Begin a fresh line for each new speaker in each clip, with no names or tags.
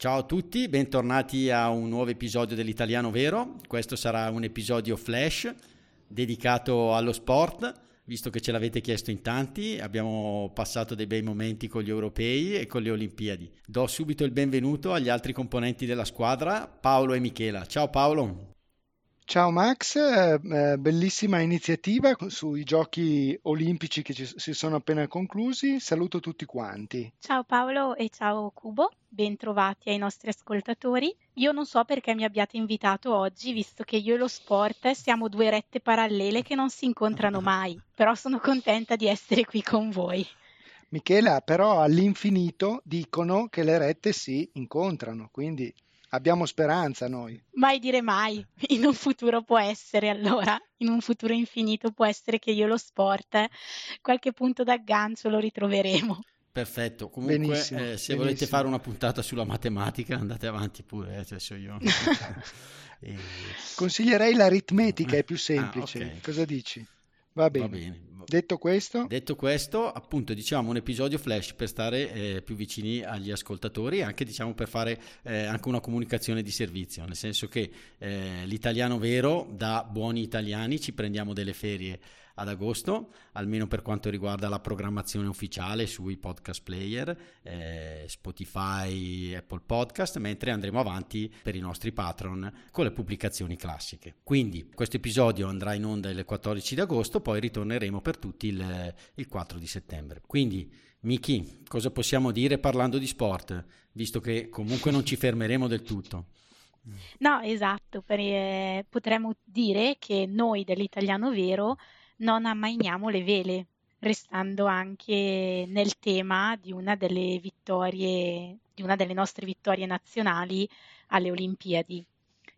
Ciao a tutti, bentornati a un nuovo episodio dell'Italiano Vero. Questo sarà un episodio flash dedicato allo sport visto che ce l'avete chiesto in tanti, abbiamo passato dei bei momenti con gli europei e con le Olimpiadi. Do subito il benvenuto agli altri componenti della squadra, Paolo e Michela. Ciao Paolo.
Ciao Max, eh, eh, bellissima iniziativa sui giochi olimpici che ci, si sono appena conclusi. Saluto tutti quanti.
Ciao Paolo e ciao Cubo, bentrovati ai nostri ascoltatori. Io non so perché mi abbiate invitato oggi, visto che io e lo sport siamo due rette parallele che non si incontrano mai, però sono contenta di essere qui con voi.
Michela, però all'infinito dicono che le rette si incontrano, quindi abbiamo speranza noi.
Mai dire mai, in un futuro può essere allora, in un futuro infinito può essere che io lo sport, qualche punto d'aggancio lo ritroveremo.
Perfetto, comunque benissimo, eh, se benissimo. volete fare una puntata sulla matematica andate avanti pure, eh, cioè so io.
e... Consiglierei l'aritmetica, è più semplice. Ah, okay. Cosa dici? Va bene. Va bene. Detto questo,
Detto questo, appunto, diciamo un episodio flash per stare eh, più vicini agli ascoltatori e anche, diciamo, per fare eh, anche una comunicazione di servizio, nel senso che eh, l'italiano vero, da buoni italiani, ci prendiamo delle ferie ad agosto, almeno per quanto riguarda la programmazione ufficiale sui podcast player, eh, Spotify, Apple Podcast, mentre andremo avanti per i nostri patron con le pubblicazioni classiche. Quindi questo episodio andrà in onda il 14 di agosto, poi ritorneremo per tutti il, il 4 di settembre. Quindi Miki, cosa possiamo dire parlando di sport, visto che comunque non ci fermeremo del tutto?
No, esatto, per, eh, potremmo dire che noi dell'italiano vero non ammainiamo le vele, restando anche nel tema di una delle vittorie, di una delle nostre vittorie nazionali alle Olimpiadi,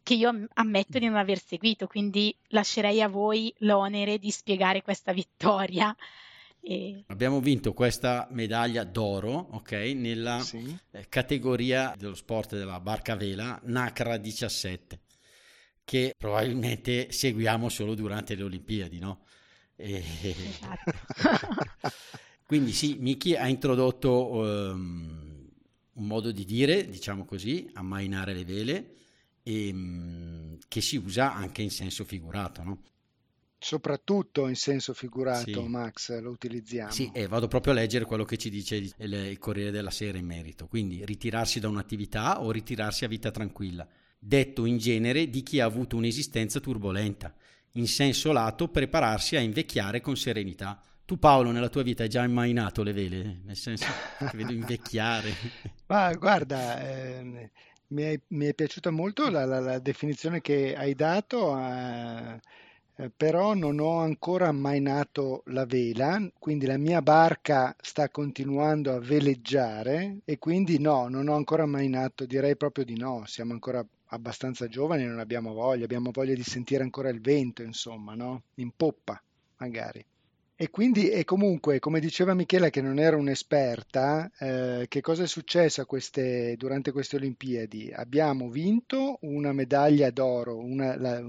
che io ammetto di non aver seguito, quindi lascerei a voi l'onere di spiegare questa vittoria.
E... Abbiamo vinto questa medaglia d'oro, ok, nella sì. Eh, categoria dello sport della barca vela NACRA 17, che probabilmente seguiamo solo durante le Olimpiadi, no? E... Esatto. Quindi sì, Miki ha introdotto um, un modo di dire, diciamo così, ammainare le vele, e, um, che si usa anche in senso figurato, no?
Soprattutto in senso figurato, sì. Max, lo utilizziamo.
Sì, e vado proprio a leggere quello che ci dice il, il Corriere della Sera in merito. Quindi ritirarsi da un'attività o ritirarsi a vita tranquilla, detto in genere di chi ha avuto un'esistenza turbolenta in senso lato prepararsi a invecchiare con serenità. Tu Paolo nella tua vita hai già immainato le vele, nel senso che vedo invecchiare.
Ma guarda, eh, mi, è, mi, è, piaciuta molto la, la, la, definizione che hai dato, eh, però non ho ancora ammainato la vela, quindi la mia barca sta continuando a veleggiare e quindi no, non ho ancora ammainato, direi proprio di no, siamo ancora abbastanza giovani, non abbiamo voglia, abbiamo voglia di sentire ancora il vento, insomma, no? In poppa, magari. E quindi, e comunque, come diceva Michela, che non era un'esperta, eh, che cosa è successo queste, durante queste Olimpiadi? Abbiamo vinto una medaglia d'oro, una, la,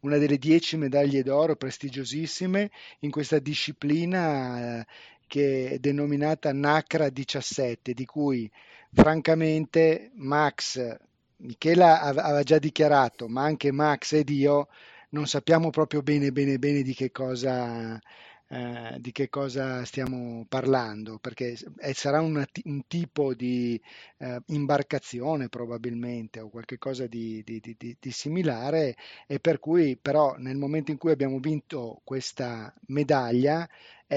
una delle dieci medaglie d'oro prestigiosissime in questa disciplina eh, che è denominata NACRA 17, di cui francamente Max Michela aveva già dichiarato, ma anche Max ed io non sappiamo proprio bene bene bene di che cosa, eh, di che cosa stiamo parlando, perché sarà una, un tipo di eh, imbarcazione probabilmente o qualcosa di, di, di, similare e per cui però nel momento in cui abbiamo vinto questa medaglia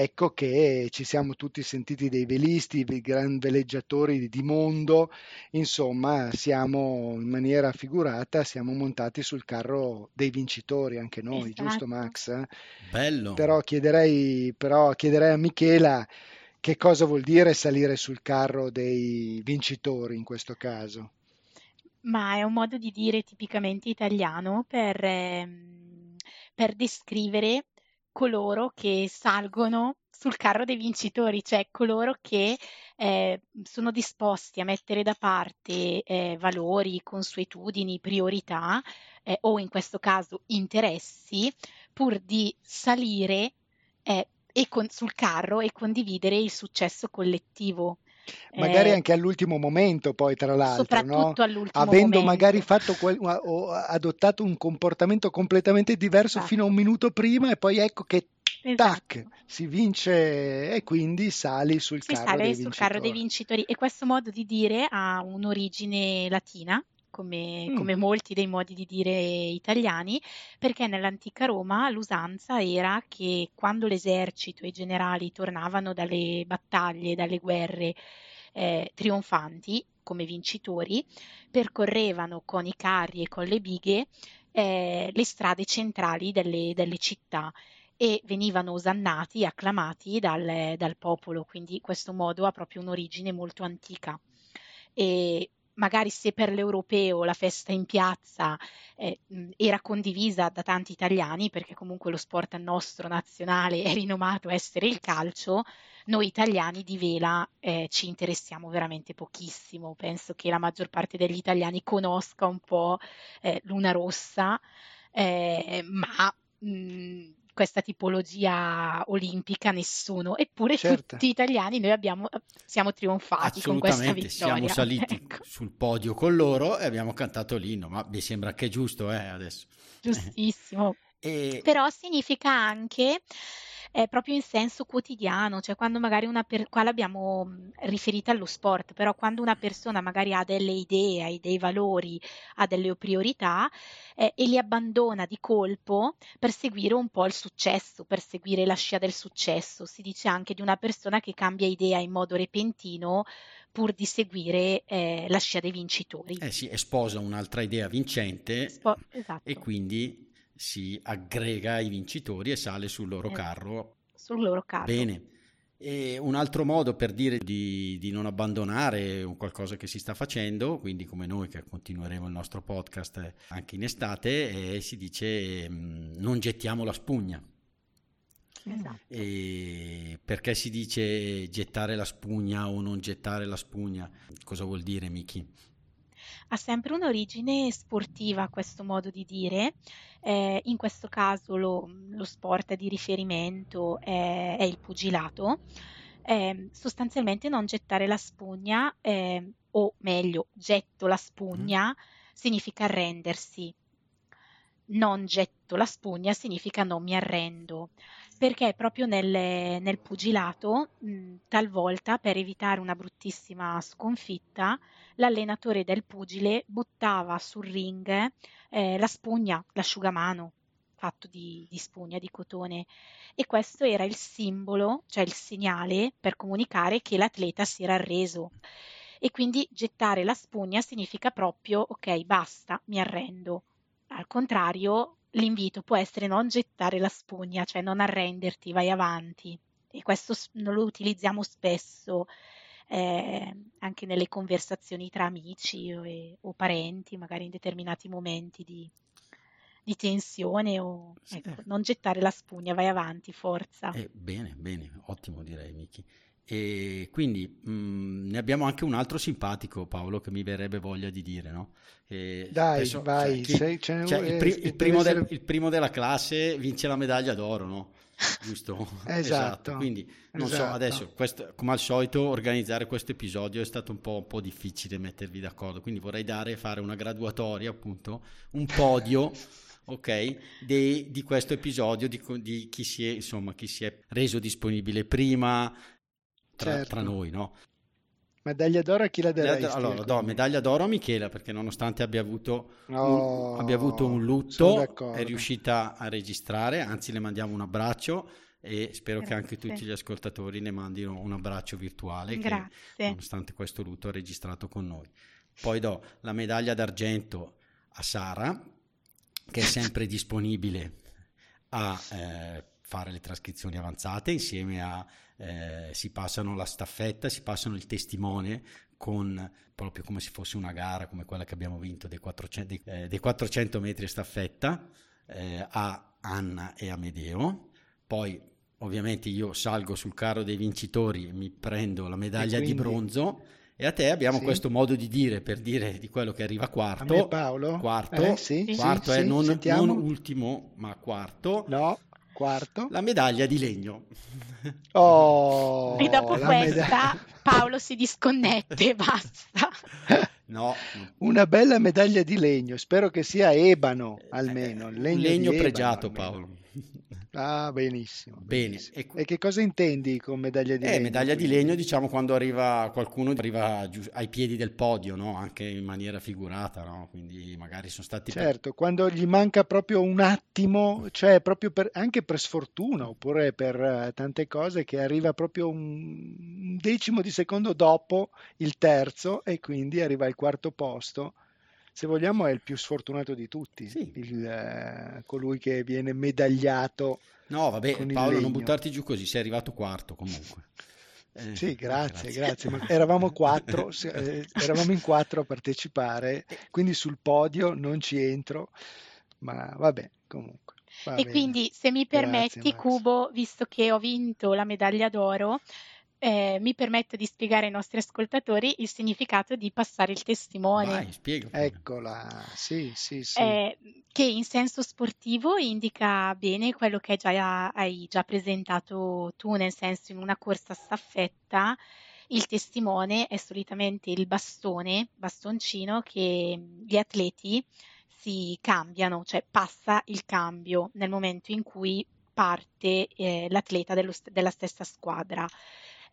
ecco che ci siamo tutti sentiti dei velisti, dei gran veleggiatori di mondo, insomma siamo in maniera figurata, siamo montati sul carro dei vincitori anche noi, esatto. giusto Max?
Bello.
Però chiederei, però chiederei a Michela che cosa vuol dire salire sul carro dei vincitori in questo caso.
ma è un modo di dire tipicamente italiano per, ehm, per descrivere coloro che salgono sul carro dei vincitori, cioè coloro che eh, sono disposti a mettere da parte eh, valori, consuetudini, priorità eh, o in questo caso interessi pur di salire eh, con, sul carro e condividere il successo collettivo.
Magari eh, anche all'ultimo momento, poi tra l'altro,
soprattutto
no?
all'ultimo
avendo
momento.
magari fatto quel, o adottato un comportamento completamente diverso
Esatto.
fino a un minuto prima, e poi ecco che tac,
Esatto.
si vince e quindi sali sul
Si
carro
sale
dei
sul carro dei
vincitori
e questo modo di dire ha un'origine latina, come,
Mm,
come molti dei modi di dire italiani, perché nell'antica Roma l'usanza era che quando l'esercito e i generali tornavano dalle battaglie, dalle guerre eh, trionfanti, come vincitori, percorrevano con i carri e con le bighe eh, le strade centrali delle, delle città e venivano osannati, acclamati dal, dal popolo, quindi questo modo ha proprio un'origine molto antica. E magari se per l'europeo la festa in piazza eh, era condivisa da tanti italiani, perché comunque lo sport nostro nazionale è rinomato essere il calcio, noi italiani di vela eh, ci interessiamo veramente pochissimo. Penso che la maggior parte degli italiani conosca un po' eh, Luna Rossa, eh, ma mh, questa tipologia olimpica nessuno, eppure
certo.
tutti italiani noi abbiamo, siamo trionfati con questa
Assolutamente, siamo
vittoria.
saliti
Ecco,
sul podio con loro e abbiamo cantato l'inno, ma mi sembra che è giusto, eh, adesso.
giustissimo.
E
Però significa anche eh, proprio in senso quotidiano, cioè quando magari una per- qua l'abbiamo mh, riferita allo sport, però quando una persona magari ha delle idee, ha dei valori, ha delle priorità eh, e li abbandona di colpo per seguire un po' il successo, per seguire la scia del successo. Si dice anche di una persona che cambia idea in modo repentino pur di seguire eh, la scia dei vincitori.
eh sì, sposa un'altra idea vincente
Spo-
e
esatto,
quindi si aggrega ai vincitori e sale sul loro
eh,
carro.
sul loro carro.
Bene. E un altro modo per dire di, di non abbandonare un qualcosa che si sta facendo, quindi come noi che continueremo il nostro podcast anche in estate, eh, si dice mm, non gettiamo la spugna.
Esatto.
E perché si dice gettare la spugna o non gettare la spugna? Cosa vuol dire, Miki?
Ha sempre un'origine sportiva questo modo di dire, eh, in questo caso lo, lo sport di riferimento è, è il pugilato. Eh, sostanzialmente non gettare la spugna, eh, o meglio, getto la spugna, significa arrendersi. Non getto la spugna significa non mi arrendo, perché proprio nel, nel pugilato, mh, talvolta per evitare una bruttissima sconfitta, l'allenatore del pugile buttava sul ring eh, la spugna, l'asciugamano fatto di, di spugna, di cotone e questo era il simbolo, cioè il segnale per comunicare che l'atleta si era arreso. E quindi gettare la spugna significa proprio ok, basta, mi arrendo. Al contrario, l'invito può essere non gettare la spugna, cioè non arrenderti, vai avanti. E questo non lo utilizziamo spesso eh, anche nelle conversazioni tra amici o, e- o parenti, magari in determinati momenti di, di tensione o
Sì,
ecco,
eh.
non gettare la spugna, vai avanti, forza.
Eh, bene, bene, ottimo direi, Miki. E quindi mh, ne abbiamo anche un altro simpatico, Paolo, che mi verrebbe voglia di dire, no? E
Dai,
penso-
vai,
cioè, chi- cioè, il, pri- il primo del-
essere-
il primo della classe vince la medaglia d'oro, no? Giusto?
Esatto,
Quindi non so,
esatto.
adesso questo- come al solito organizzare questo episodio è stato un po', un po' difficile mettervi d'accordo, quindi vorrei dare fare una graduatoria, appunto, un podio, ok, di, di questo episodio, di, di chi si è, insomma, chi si è reso disponibile prima tra,
Certo.
tra noi, no?
Medaglia d'oro a chi la daresti?
Allora, do medaglia d'oro a Michela perché nonostante abbia avuto un,
Oh,
abbia avuto un lutto, è riuscita a registrare, anzi le mandiamo un abbraccio e spero che anche
Grazie.
tutti gli ascoltatori ne mandino un abbraccio virtuale che
Grazie.
nonostante questo lutto ha registrato con noi. Poi do la medaglia d'argento a Sara che è sempre disponibile a eh, fare le trascrizioni avanzate insieme a eh, si passano la staffetta, si passano il testimone con proprio come se fosse una gara come quella che abbiamo vinto dei 400, dei, eh, dei 400 metri staffetta eh, a Anna e Amedeo. Poi ovviamente io salgo sul carro dei vincitori e mi prendo la medaglia quindi... di bronzo e a te abbiamo sì. questo modo di dire per dire di quello che arriva quarto.
Paolo?
Quarto, eh, sì, quarto sì, è non, non, ultimo, ma quarto.
No, quarto.
La medaglia di legno.
Oh,
e dopo questa medaglia... Paolo si disconnette, basta.
No.
Una bella medaglia di legno, spero che sia ebano almeno.
Legno, legno pregiato, Paolo.
Ah, benissimo.
Bene.
benissimo. E, e, che cosa intendi con medaglia di eh, legno?
Medaglia di legno, diciamo, quando arriva qualcuno arriva ai piedi del podio, no? Anche in maniera figurata, no? Quindi magari sono stati...
Certo, per... quando gli manca proprio un attimo, cioè proprio per, anche per sfortuna oppure per uh, tante cose che arriva proprio un decimo di secondo dopo il terzo e quindi arriva al quarto posto se vogliamo, è il più sfortunato di tutti, sì. il, eh, colui che viene medagliato.
No, vabbè, Paolo, non buttarti giù così, sei arrivato quarto comunque.
Eh, sì, grazie, grazie. grazie. eravamo quattro, eh, eravamo in quattro a partecipare, quindi sul podio non ci entro, ma vabbè, comunque. Va
e
bene.
quindi, se mi permetti, grazie, Cubo, visto che ho vinto la medaglia d'oro, eh, mi permetto di spiegare ai nostri ascoltatori il significato di passare il testimone.
Vai, spiega.
Eccola, sì, sì, sì.
Eh, che in senso sportivo indica bene quello che già, hai già presentato tu, nel senso in una corsa staffetta il testimone è solitamente il bastone, bastoncino che gli atleti si cambiano, cioè passa il cambio nel momento in cui parte eh, l'atleta dello, della stessa squadra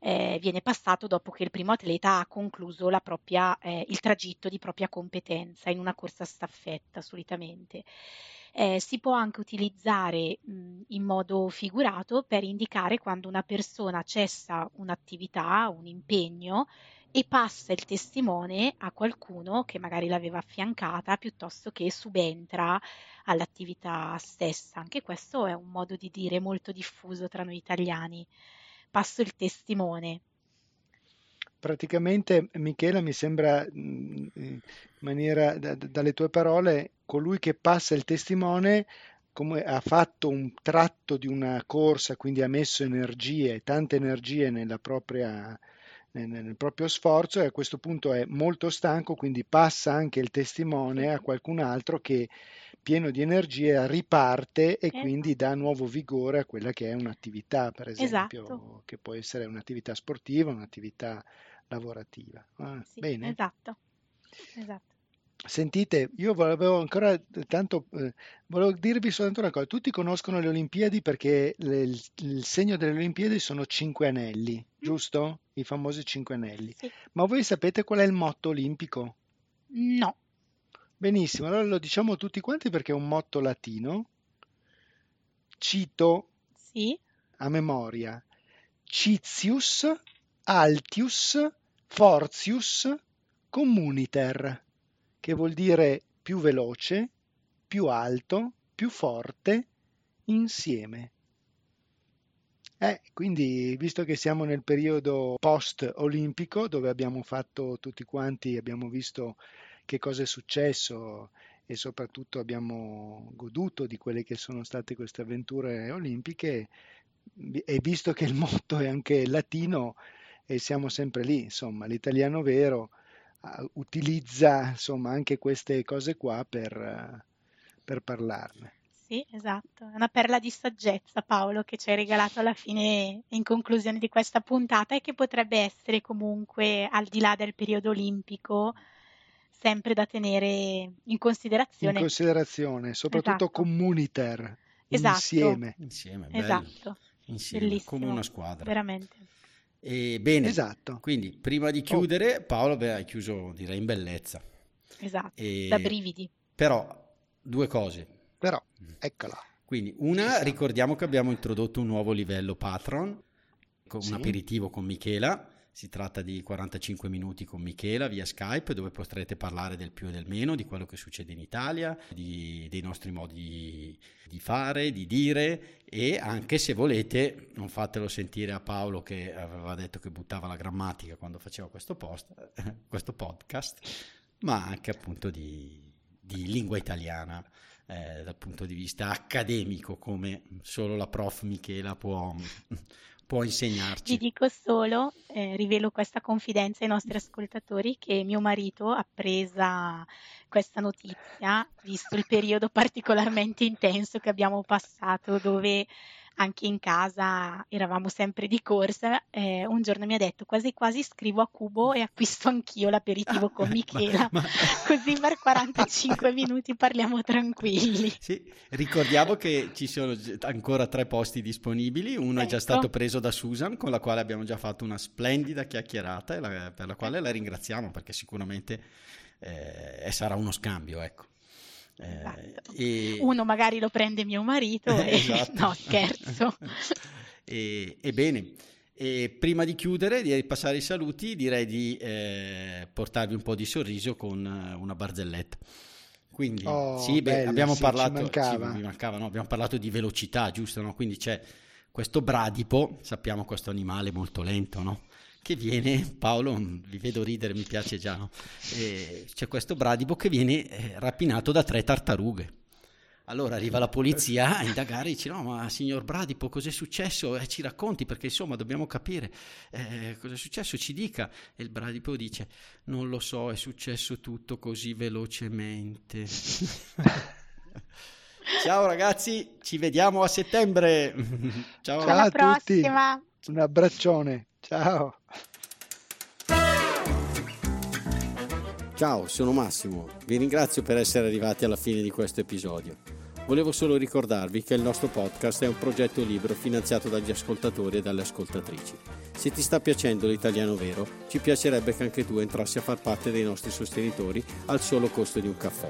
eh, viene passato dopo che il primo atleta ha concluso propria, eh, il tragitto di propria competenza in una corsa staffetta solitamente. Eh, si può anche utilizzare mh, in modo figurato per indicare quando una persona cessa un'attività, un impegno e passa il testimone a qualcuno che magari l'aveva affiancata piuttosto che subentra all'attività stessa. Anche questo è un modo di dire molto diffuso tra noi italiani passo il testimone.
Praticamente, Michela, mi sembra, in maniera, da, dalle tue parole, colui che passa il testimone come ha fatto un tratto di una corsa, quindi ha messo energie, tante energie nella propria, nel proprio sforzo e a questo punto è molto stanco, quindi passa anche il testimone a qualcun altro che pieno di energia riparte e eh. quindi dà nuovo vigore a quella che è un'attività, per esempio, esatto. che può essere un'attività sportiva, un'attività lavorativa. Ah,
sì, bene. Esatto. esatto.
Sentite, io volevo ancora tanto, eh, volevo dirvi soltanto una cosa, tutti conoscono le Olimpiadi perché le, il, il, segno delle Olimpiadi sono cinque anelli, mm. giusto? I famosi cinque anelli. Sì. Ma voi sapete qual è il motto olimpico?
No.
Benissimo, allora lo diciamo tutti quanti perché è un motto latino. Cito
sì.
a memoria. Citius, Altius, Fortius, Communiter, che vuol dire più veloce, più alto, più forte, insieme. Eh, quindi, visto che siamo nel periodo post-olimpico, dove abbiamo fatto tutti quanti, abbiamo visto che cosa è successo e soprattutto abbiamo goduto di quelle che sono state queste avventure olimpiche e visto che il motto è anche latino e siamo sempre lì, insomma, l'italiano vero utilizza insomma anche queste cose qua per, per parlarne.
Sì, esatto, è una perla di saggezza Paolo che ci hai regalato alla fine in conclusione di questa puntata e che potrebbe essere comunque al di là del periodo olimpico sempre da tenere in considerazione.
In considerazione, soprattutto esatto. communiter, esatto. insieme.
Insieme, bello.
Esatto.
Insieme, Bellissimo. come una squadra.
Veramente.
E bene, esatto. quindi prima di chiudere, oh. Paolo beh, hai chiuso direi in bellezza.
Esatto, e... da brividi.
Però, due cose.
Però, eccola.
Quindi, una, ricordiamo che abbiamo introdotto un nuovo livello Patron, con sì. un aperitivo con Michela, Si tratta di 45 minuti con Michela via Skype dove potrete parlare del più e del meno, di quello che succede in Italia, di, dei nostri modi di fare, di dire e anche se volete non fatelo sentire a Paolo che aveva detto che buttava la grammatica quando faceva questo, post, questo podcast, ma anche appunto di, di lingua italiana. Eh, dal punto di vista accademico, come solo la prof Michela può, può insegnarci.
Vi dico solo, eh, rivelo questa confidenza ai nostri ascoltatori, che mio marito, appresa questa notizia, visto il periodo particolarmente intenso che abbiamo passato dove anche in casa eravamo sempre di corsa, eh, un giorno mi ha detto quasi quasi scrivo a Cubo e acquisto anch'io l'aperitivo con Michela, ma, ma... così per 45 minuti parliamo tranquilli.
Sì, ricordiamo che ci sono ancora tre posti disponibili, uno ecco. è già ecco. stato preso da Susan con la quale abbiamo già fatto una splendida chiacchierata la, per la quale la ringraziamo perché sicuramente eh, sarà uno scambio, ecco.
Esatto. Eh, e... Uno magari lo prende mio marito e esatto. no, scherzo.
e, bene, e prima di chiudere, di passare i saluti, direi di eh, portarvi un po' di sorriso con eh, una barzelletta. Quindi, oh, sì, beh, bello, abbiamo, sì, parlato, mancava. Sì, mancava, no? abbiamo parlato di velocità, giusto? No? Quindi c'è questo bradipo, sappiamo questo animale molto lento, no? Che viene, Paolo, vi vedo ridere, mi piace già, no? c'è questo bradipo che viene eh, rapinato da tre tartarughe. Allora arriva la polizia a indagare e dice no ma signor Bradipo cos'è successo? Eh, ci racconti perché insomma dobbiamo capire eh, cosa è successo, ci dica. E il Bradipo dice non lo so, è successo tutto così velocemente. Ciao ragazzi, ci vediamo a settembre.
Ciao, Ciao a tutti. Un abbraccione. Ciao.
Ciao, sono Massimo. Vi ringrazio per essere arrivati alla fine di questo episodio. Volevo solo ricordarvi che il nostro podcast è un progetto libero finanziato dagli ascoltatori e dalle ascoltatrici. Se ti sta piacendo l'italiano vero, ci piacerebbe che anche tu entrassi a far parte dei nostri sostenitori al solo costo di un caffè.